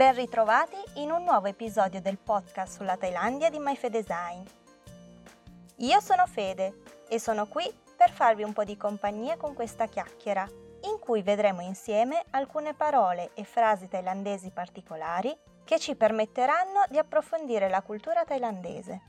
Ben ritrovati in un nuovo episodio del podcast sulla Thailandia di MyFedesign. Io sono Fede e sono qui per farvi un po' di compagnia con questa chiacchiera, in cui vedremo insieme alcune parole e frasi thailandesi particolari che ci permetteranno di approfondire la cultura thailandese.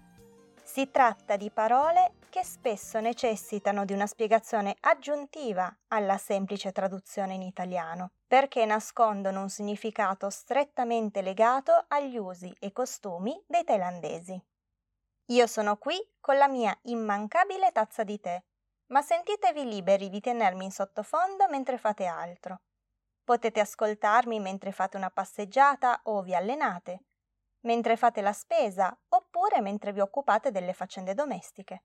Si tratta di parole che spesso necessitano di una spiegazione aggiuntiva alla semplice traduzione in italiano, perché nascondono un significato strettamente legato agli usi e costumi dei thailandesi. Io sono qui con la mia immancabile tazza di tè, ma sentitevi liberi di tenermi in sottofondo mentre fate altro. Potete ascoltarmi mentre fate una passeggiata o vi allenate, mentre fate la spesa oppure mentre vi occupate delle faccende domestiche.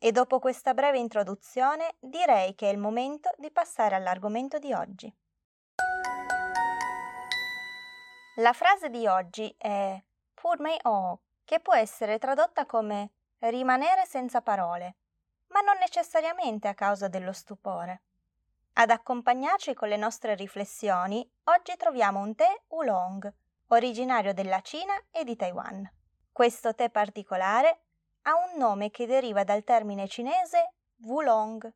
E dopo questa breve introduzione direi che è il momento di passare all'argomento di oggi. La frase di oggi è Put me o, che può essere tradotta come rimanere senza parole, ma non necessariamente a causa dello stupore. Ad accompagnarci con le nostre riflessioni, oggi troviamo un tè oolong, originario della Cina e di Taiwan. Questo tè particolare ha un nome che deriva dal termine cinese Wulong,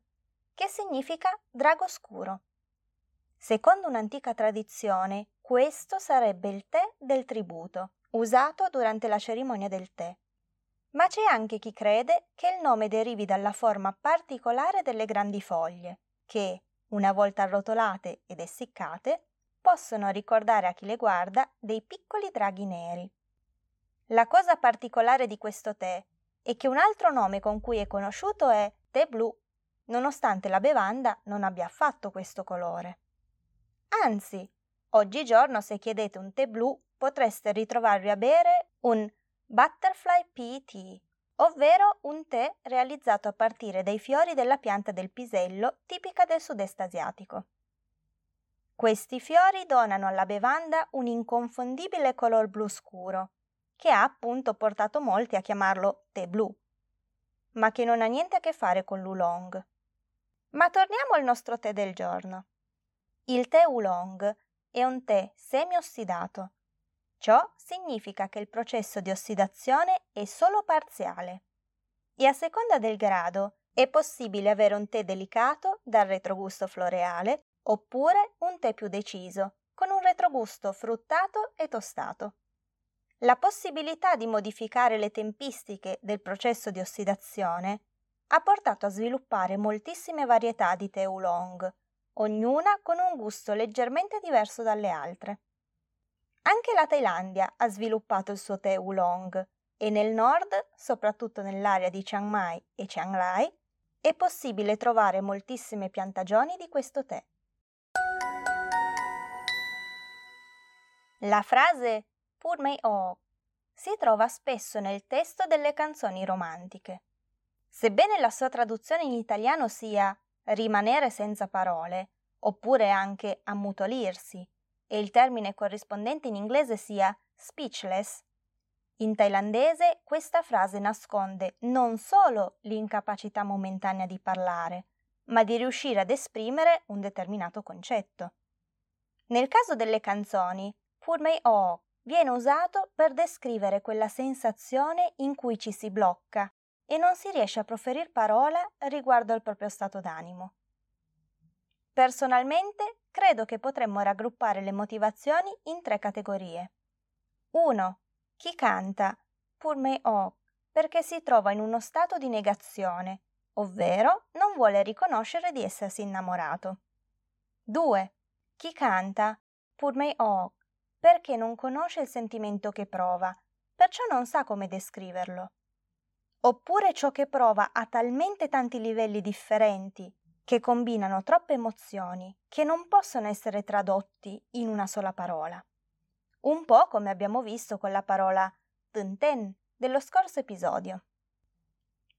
che significa drago scuro. Secondo un'antica tradizione, questo sarebbe il tè del tributo, usato durante la cerimonia del tè. Ma c'è anche chi crede che il nome derivi dalla forma particolare delle grandi foglie, che, una volta arrotolate ed essiccate, possono ricordare a chi le guarda dei piccoli draghi neri. La cosa particolare di questo tè e che un altro nome con cui è conosciuto è tè blu, nonostante la bevanda non abbia affatto questo colore. Anzi, oggigiorno se chiedete un tè blu potreste ritrovarvi a bere un Butterfly Pea Tea, ovvero un tè realizzato a partire dai fiori della pianta del pisello tipica del sud-est asiatico. Questi fiori donano alla bevanda un inconfondibile color blu scuro, che ha appunto portato molti a chiamarlo tè blu, ma che non ha niente a che fare con l'oolong. Ma torniamo al nostro tè del giorno. Il tè oolong è un tè semi-ossidato. Ciò significa che il processo di ossidazione è solo parziale. E a seconda del grado è possibile avere un tè delicato dal retrogusto floreale oppure un tè più deciso, con un retrogusto fruttato e tostato. La possibilità di modificare le tempistiche del processo di ossidazione ha portato a sviluppare moltissime varietà di tè oolong, ognuna con un gusto leggermente diverso dalle altre. Anche la Thailandia ha sviluppato il suo tè oolong e nel nord, soprattutto nell'area di Chiang Mai e Chiang Rai, è possibile trovare moltissime piantagioni di questo tè. La frase Pur May O si trova spesso nel testo delle canzoni romantiche. Sebbene la sua traduzione in italiano sia rimanere senza parole, oppure anche ammutolirsi, e il termine corrispondente in inglese sia speechless, in thailandese questa frase nasconde non solo l'incapacità momentanea di parlare, ma di riuscire ad esprimere un determinato concetto. Nel caso delle canzoni, Pur May O viene usato per descrivere quella sensazione in cui ci si blocca e non si riesce a proferire parola riguardo al proprio stato d'animo. Personalmente credo che potremmo raggruppare le motivazioni in tre categorie. 1. Chi canta, pur me o, perché si trova in uno stato di negazione, ovvero non vuole riconoscere di essersi innamorato. 2. Chi canta, pur me o, perché non conosce il sentimento che prova, perciò non sa come descriverlo. Oppure ciò che prova ha talmente tanti livelli differenti che combinano troppe emozioni che non possono essere tradotti in una sola parola. Un po' come abbiamo visto con la parola tenten dello scorso episodio.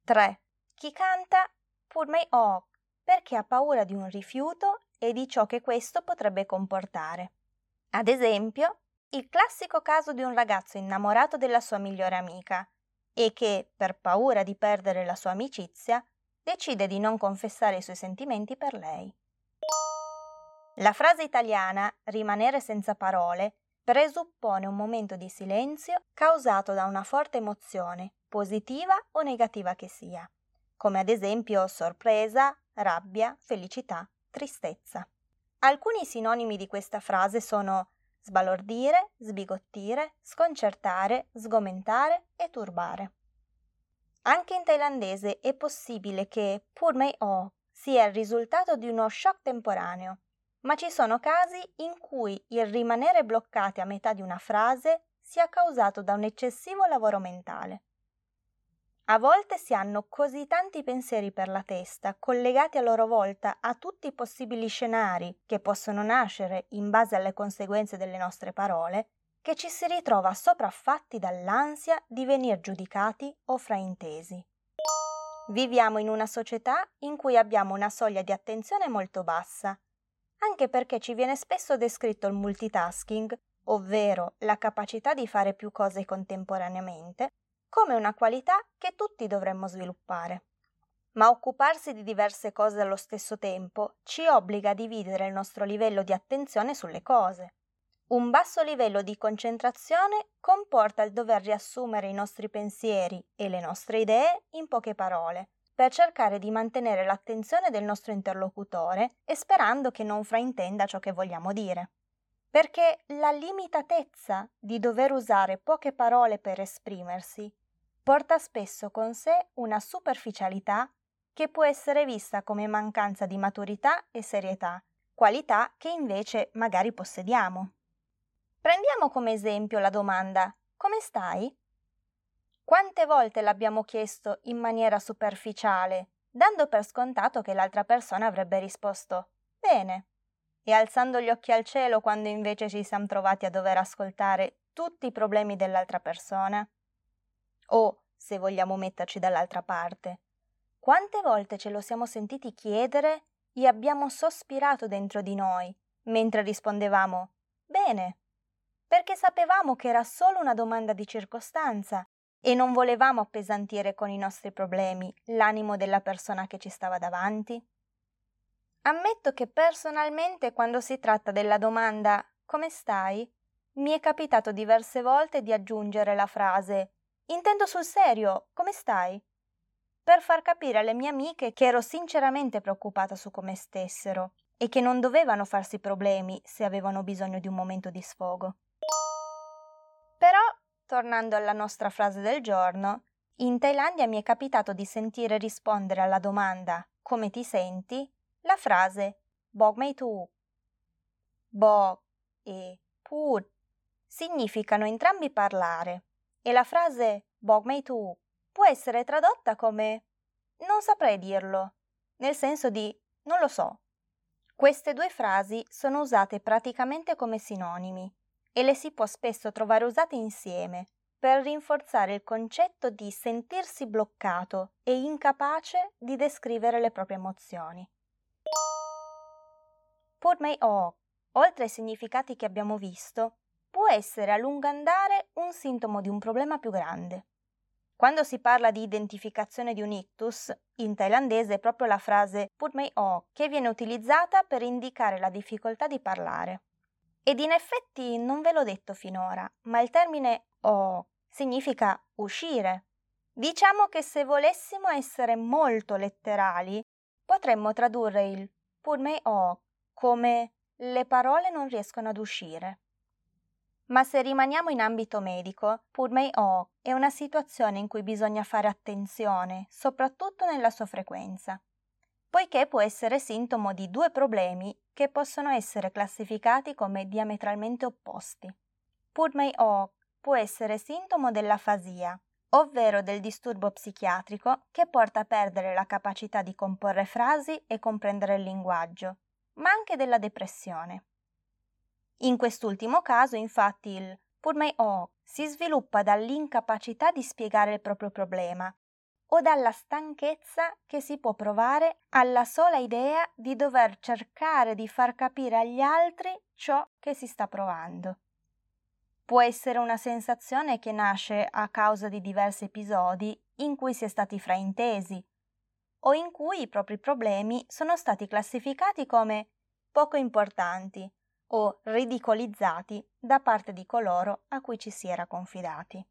3. Chi canta pur may ok perché ha paura di un rifiuto e di ciò che questo potrebbe comportare. Ad esempio, il classico caso di un ragazzo innamorato della sua migliore amica e che, per paura di perdere la sua amicizia, decide di non confessare i suoi sentimenti per lei. La frase italiana rimanere senza parole presuppone un momento di silenzio causato da una forte emozione, positiva o negativa che sia, come ad esempio sorpresa, rabbia, felicità, tristezza. Alcuni sinonimi di questa frase sono sbalordire, sbigottire, sconcertare, sgomentare e turbare. Anche in thailandese è possibile che pur mei o sia il risultato di uno shock temporaneo, ma ci sono casi in cui il rimanere bloccati a metà di una frase sia causato da un eccessivo lavoro mentale. A volte si hanno così tanti pensieri per la testa, collegati a loro volta a tutti i possibili scenari che possono nascere in base alle conseguenze delle nostre parole, che ci si ritrova sopraffatti dall'ansia di venir giudicati o fraintesi. Viviamo in una società in cui abbiamo una soglia di attenzione molto bassa, anche perché ci viene spesso descritto il multitasking, ovvero la capacità di fare più cose contemporaneamente, come una qualità che tutti dovremmo sviluppare. Ma occuparsi di diverse cose allo stesso tempo ci obbliga a dividere il nostro livello di attenzione sulle cose. Un basso livello di concentrazione comporta il dover riassumere i nostri pensieri e le nostre idee in poche parole, per cercare di mantenere l'attenzione del nostro interlocutore e sperando che non fraintenda ciò che vogliamo dire perché la limitatezza di dover usare poche parole per esprimersi porta spesso con sé una superficialità che può essere vista come mancanza di maturità e serietà, qualità che invece magari possediamo. Prendiamo come esempio la domanda come stai? Quante volte l'abbiamo chiesto in maniera superficiale, dando per scontato che l'altra persona avrebbe risposto bene, e alzando gli occhi al cielo quando invece ci siamo trovati a dover ascoltare tutti i problemi dell'altra persona? O, se vogliamo metterci dall'altra parte, quante volte ce lo siamo sentiti chiedere e abbiamo sospirato dentro di noi, mentre rispondevamo bene, perché sapevamo che era solo una domanda di circostanza e non volevamo appesantire con i nostri problemi l'animo della persona che ci stava davanti? Ammetto che personalmente quando si tratta della domanda come stai, mi è capitato diverse volte di aggiungere la frase Intendo sul serio, come stai? Per far capire alle mie amiche che ero sinceramente preoccupata su come stessero e che non dovevano farsi problemi se avevano bisogno di un momento di sfogo. Però, tornando alla nostra frase del giorno, in Thailandia mi è capitato di sentire rispondere alla domanda come ti senti la frase Bog mei tu. Bog e put significano entrambi parlare e la frase Bog mei tu può essere tradotta come non saprei dirlo, nel senso di non lo so. Queste due frasi sono usate praticamente come sinonimi e le si può spesso trovare usate insieme per rinforzare il concetto di sentirsi bloccato e incapace di descrivere le proprie emozioni. Put may o, oltre ai significati che abbiamo visto, può essere a lungo andare un sintomo di un problema più grande. Quando si parla di identificazione di un ictus, in thailandese è proprio la frase Putmei O che viene utilizzata per indicare la difficoltà di parlare. Ed in effetti non ve l'ho detto finora, ma il termine O significa uscire. Diciamo che se volessimo essere molto letterali, potremmo tradurre il Putmei O come le parole non riescono ad uscire. Ma se rimaniamo in ambito medico, Purmei O è una situazione in cui bisogna fare attenzione, soprattutto nella sua frequenza, poiché può essere sintomo di due problemi che possono essere classificati come diametralmente opposti. Purmei O può essere sintomo dell'afasia, ovvero del disturbo psichiatrico che porta a perdere la capacità di comporre frasi e comprendere il linguaggio, ma anche della depressione. In quest'ultimo caso, infatti, il Purmei O si sviluppa dall'incapacità di spiegare il proprio problema o dalla stanchezza che si può provare alla sola idea di dover cercare di far capire agli altri ciò che si sta provando. Può essere una sensazione che nasce a causa di diversi episodi in cui si è stati fraintesi o in cui i propri problemi sono stati classificati come poco importanti o ridicolizzati da parte di coloro a cui ci si era confidati.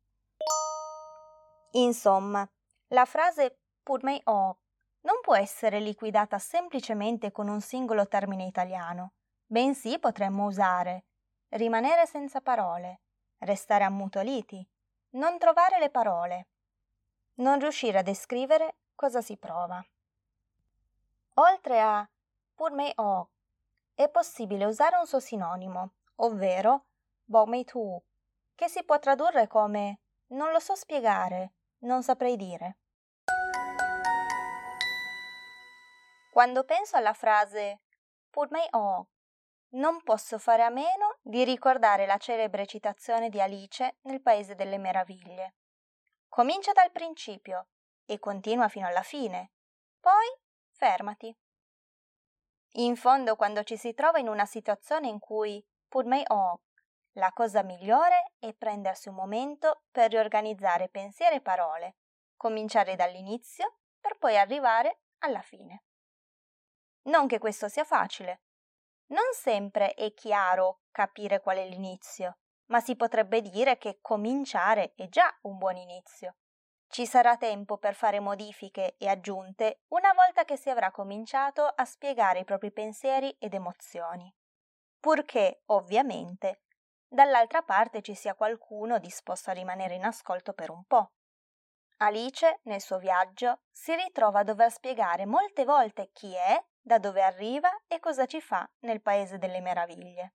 Insomma, la frase put me off non può essere liquidata semplicemente con un singolo termine italiano, bensì potremmo usare rimanere senza parole, restare ammutoliti, non trovare le parole, non riuscire a descrivere cosa si prova. Oltre a pur me o, è possibile usare un suo sinonimo, ovvero bo me tu, che si può tradurre come non lo so spiegare, non saprei dire. Quando penso alla frase put me o, non posso fare a meno di ricordare la celebre citazione di Alice nel Paese delle Meraviglie. Comincia dal principio e continua fino alla fine. Poi fermati. In fondo, quando ci si trova in una situazione in cui put me on, la cosa migliore è prendersi un momento per riorganizzare pensieri e parole, cominciare dall'inizio per poi arrivare alla fine. Non che questo sia facile. Non sempre è chiaro capire qual è l'inizio, ma si potrebbe dire che cominciare è già un buon inizio. Ci sarà tempo per fare modifiche e aggiunte una volta che si avrà cominciato a spiegare i propri pensieri ed emozioni. Purché, ovviamente, dall'altra parte ci sia qualcuno disposto a rimanere in ascolto per un po'. Alice, nel suo viaggio, si ritrova a dover spiegare molte volte chi è, da dove arriva e cosa ci fa nel Paese delle Meraviglie.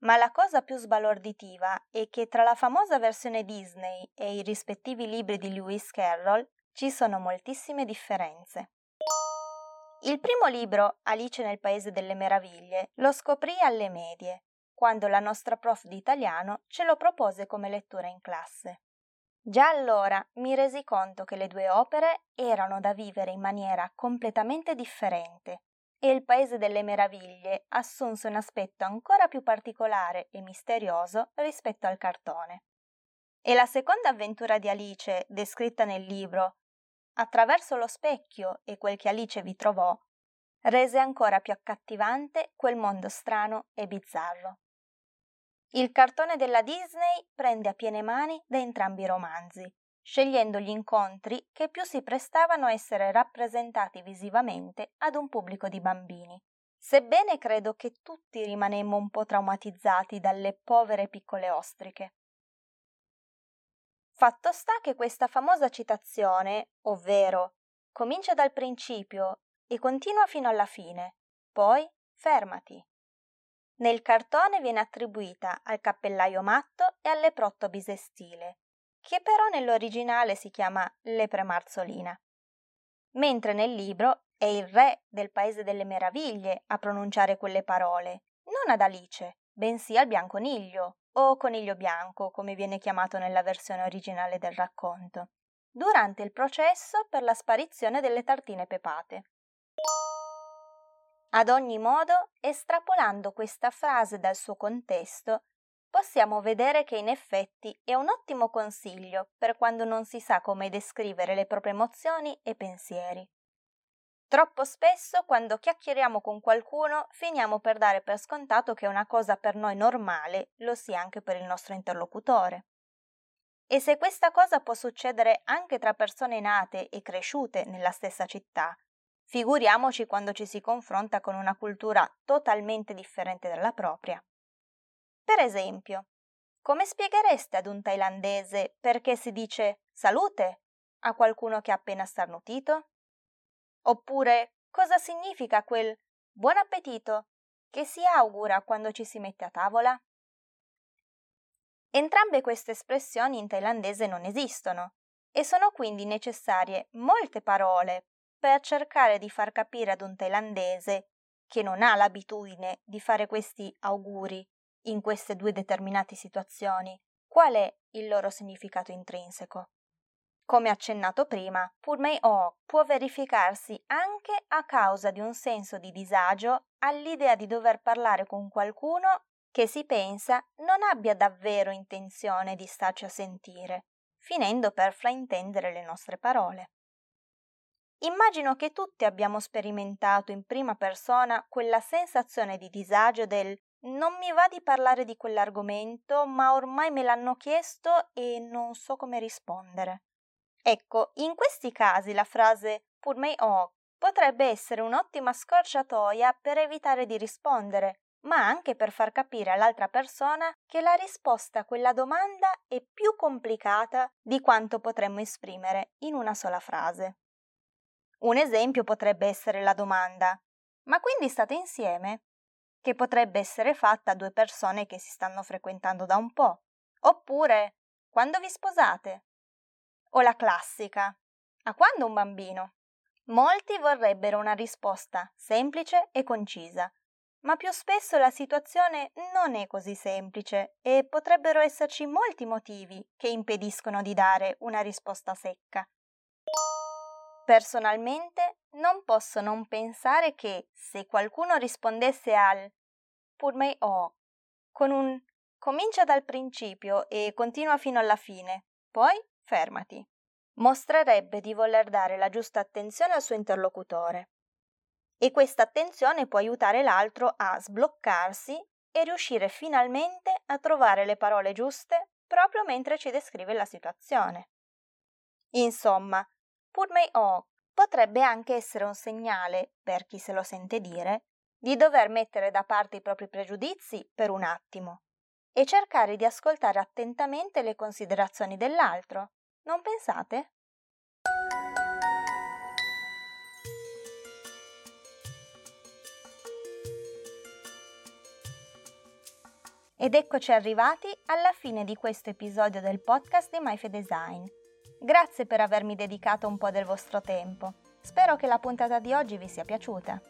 Ma la cosa più sbalorditiva è che tra la famosa versione Disney e i rispettivi libri di Lewis Carroll ci sono moltissime differenze. Il primo libro, Alice nel Paese delle Meraviglie, lo scoprì alle medie, quando la nostra prof di italiano ce lo propose come lettura in classe. Già allora mi resi conto che le due opere erano da vivere in maniera completamente differente e il Paese delle Meraviglie assunse un aspetto ancora più particolare e misterioso rispetto al cartone. E la seconda avventura di Alice, descritta nel libro, attraverso lo specchio e quel che Alice vi trovò, rese ancora più accattivante quel mondo strano e bizzarro. Il cartone della Disney prende a piene mani da entrambi i romanzi, scegliendo gli incontri che più si prestavano a essere rappresentati visivamente ad un pubblico di bambini. Sebbene credo che tutti rimanemmo un po' traumatizzati dalle povere piccole ostriche. Fatto sta che questa famosa citazione, ovvero comincia dal principio e continua fino alla fine, poi fermati. Nel cartone viene attribuita al cappellaio matto e al leprotto bisestile, che però nell'originale si chiama lepre marzolina, mentre nel libro è il re del Paese delle Meraviglie a pronunciare quelle parole, non ad Alice, bensì al bianconiglio, o coniglio bianco, come viene chiamato nella versione originale del racconto, durante il processo per la sparizione delle tartine pepate. Ad ogni modo, estrapolando questa frase dal suo contesto, possiamo vedere che in effetti è un ottimo consiglio per quando non si sa come descrivere le proprie emozioni e pensieri. Troppo spesso quando chiacchieriamo con qualcuno finiamo per dare per scontato che una cosa per noi normale lo sia anche per il nostro interlocutore. E se questa cosa può succedere anche tra persone nate e cresciute nella stessa città, figuriamoci quando ci si confronta con una cultura totalmente differente dalla propria. Per esempio, come spieghereste ad un thailandese perché si dice salute a qualcuno che ha appena starnutito? Oppure cosa significa quel buon appetito che si augura quando ci si mette a tavola? Entrambe queste espressioni in thailandese non esistono e sono quindi necessarie molte parole per cercare di far capire ad un thailandese che non ha l'abitudine di fare questi auguri in queste due determinate situazioni, qual è il loro significato intrinseco. Come accennato prima, Purmei O può verificarsi anche a causa di un senso di disagio all'idea di dover parlare con qualcuno che si pensa non abbia davvero intenzione di starci a sentire, finendo per fraintendere le nostre parole. Immagino che tutti abbiamo sperimentato in prima persona quella sensazione di disagio del non mi va di parlare di quell'argomento, ma ormai me l'hanno chiesto e non so come rispondere. Ecco, in questi casi la frase pur may oh potrebbe essere un'ottima scorciatoia per evitare di rispondere, ma anche per far capire all'altra persona che la risposta a quella domanda è più complicata di quanto potremmo esprimere in una sola frase. Un esempio potrebbe essere la domanda Ma quindi state insieme? Che potrebbe essere fatta a due persone che si stanno frequentando da un po'. Oppure Quando vi sposate? O la classica A quando un bambino? Molti vorrebbero una risposta semplice e concisa, ma più spesso la situazione non è così semplice e potrebbero esserci molti motivi che impediscono di dare una risposta secca. Personalmente non posso non pensare che se qualcuno rispondesse al pur may o con un comincia dal principio e continua fino alla fine, poi fermati, mostrerebbe di voler dare la giusta attenzione al suo interlocutore. E questa attenzione può aiutare l'altro a sbloccarsi e riuscire finalmente a trovare le parole giuste proprio mentre ci descrive la situazione. Insomma, Put may o potrebbe anche essere un segnale, per chi se lo sente dire, di dover mettere da parte i propri pregiudizi per un attimo e cercare di ascoltare attentamente le considerazioni dell'altro. Non pensate? Ed eccoci arrivati alla fine di questo episodio del podcast di MyFe Design. Grazie per avermi dedicato un po' del vostro tempo. Spero che la puntata di oggi vi sia piaciuta.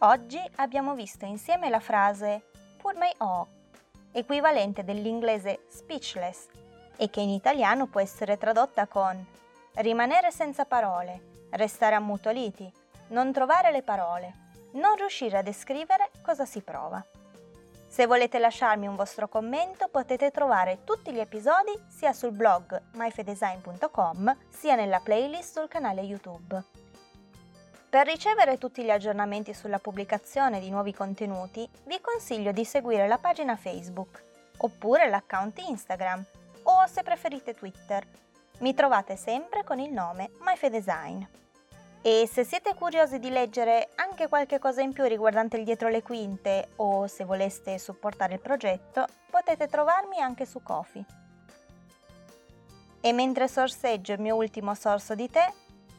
Oggi abbiamo visto insieme la frase put my o, equivalente dell'inglese speechless, e che in italiano può essere tradotta con rimanere senza parole, restare ammutoliti, non trovare le parole, non riuscire a descrivere cosa si prova. Se volete lasciarmi un vostro commento potete trovare tutti gli episodi sia sul blog myfedesign.com sia nella playlist sul canale YouTube. Per ricevere tutti gli aggiornamenti sulla pubblicazione di nuovi contenuti vi consiglio di seguire la pagina Facebook oppure l'account Instagram o se preferite Twitter. Mi trovate sempre con il nome MyFedesign. E se siete curiosi di leggere anche qualche cosa in più riguardante il dietro le quinte o se voleste supportare il progetto, potete trovarmi anche su Kofi. E mentre sorseggio il mio ultimo sorso di tè,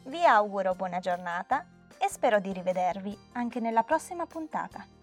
vi auguro buona giornata e spero di rivedervi anche nella prossima puntata.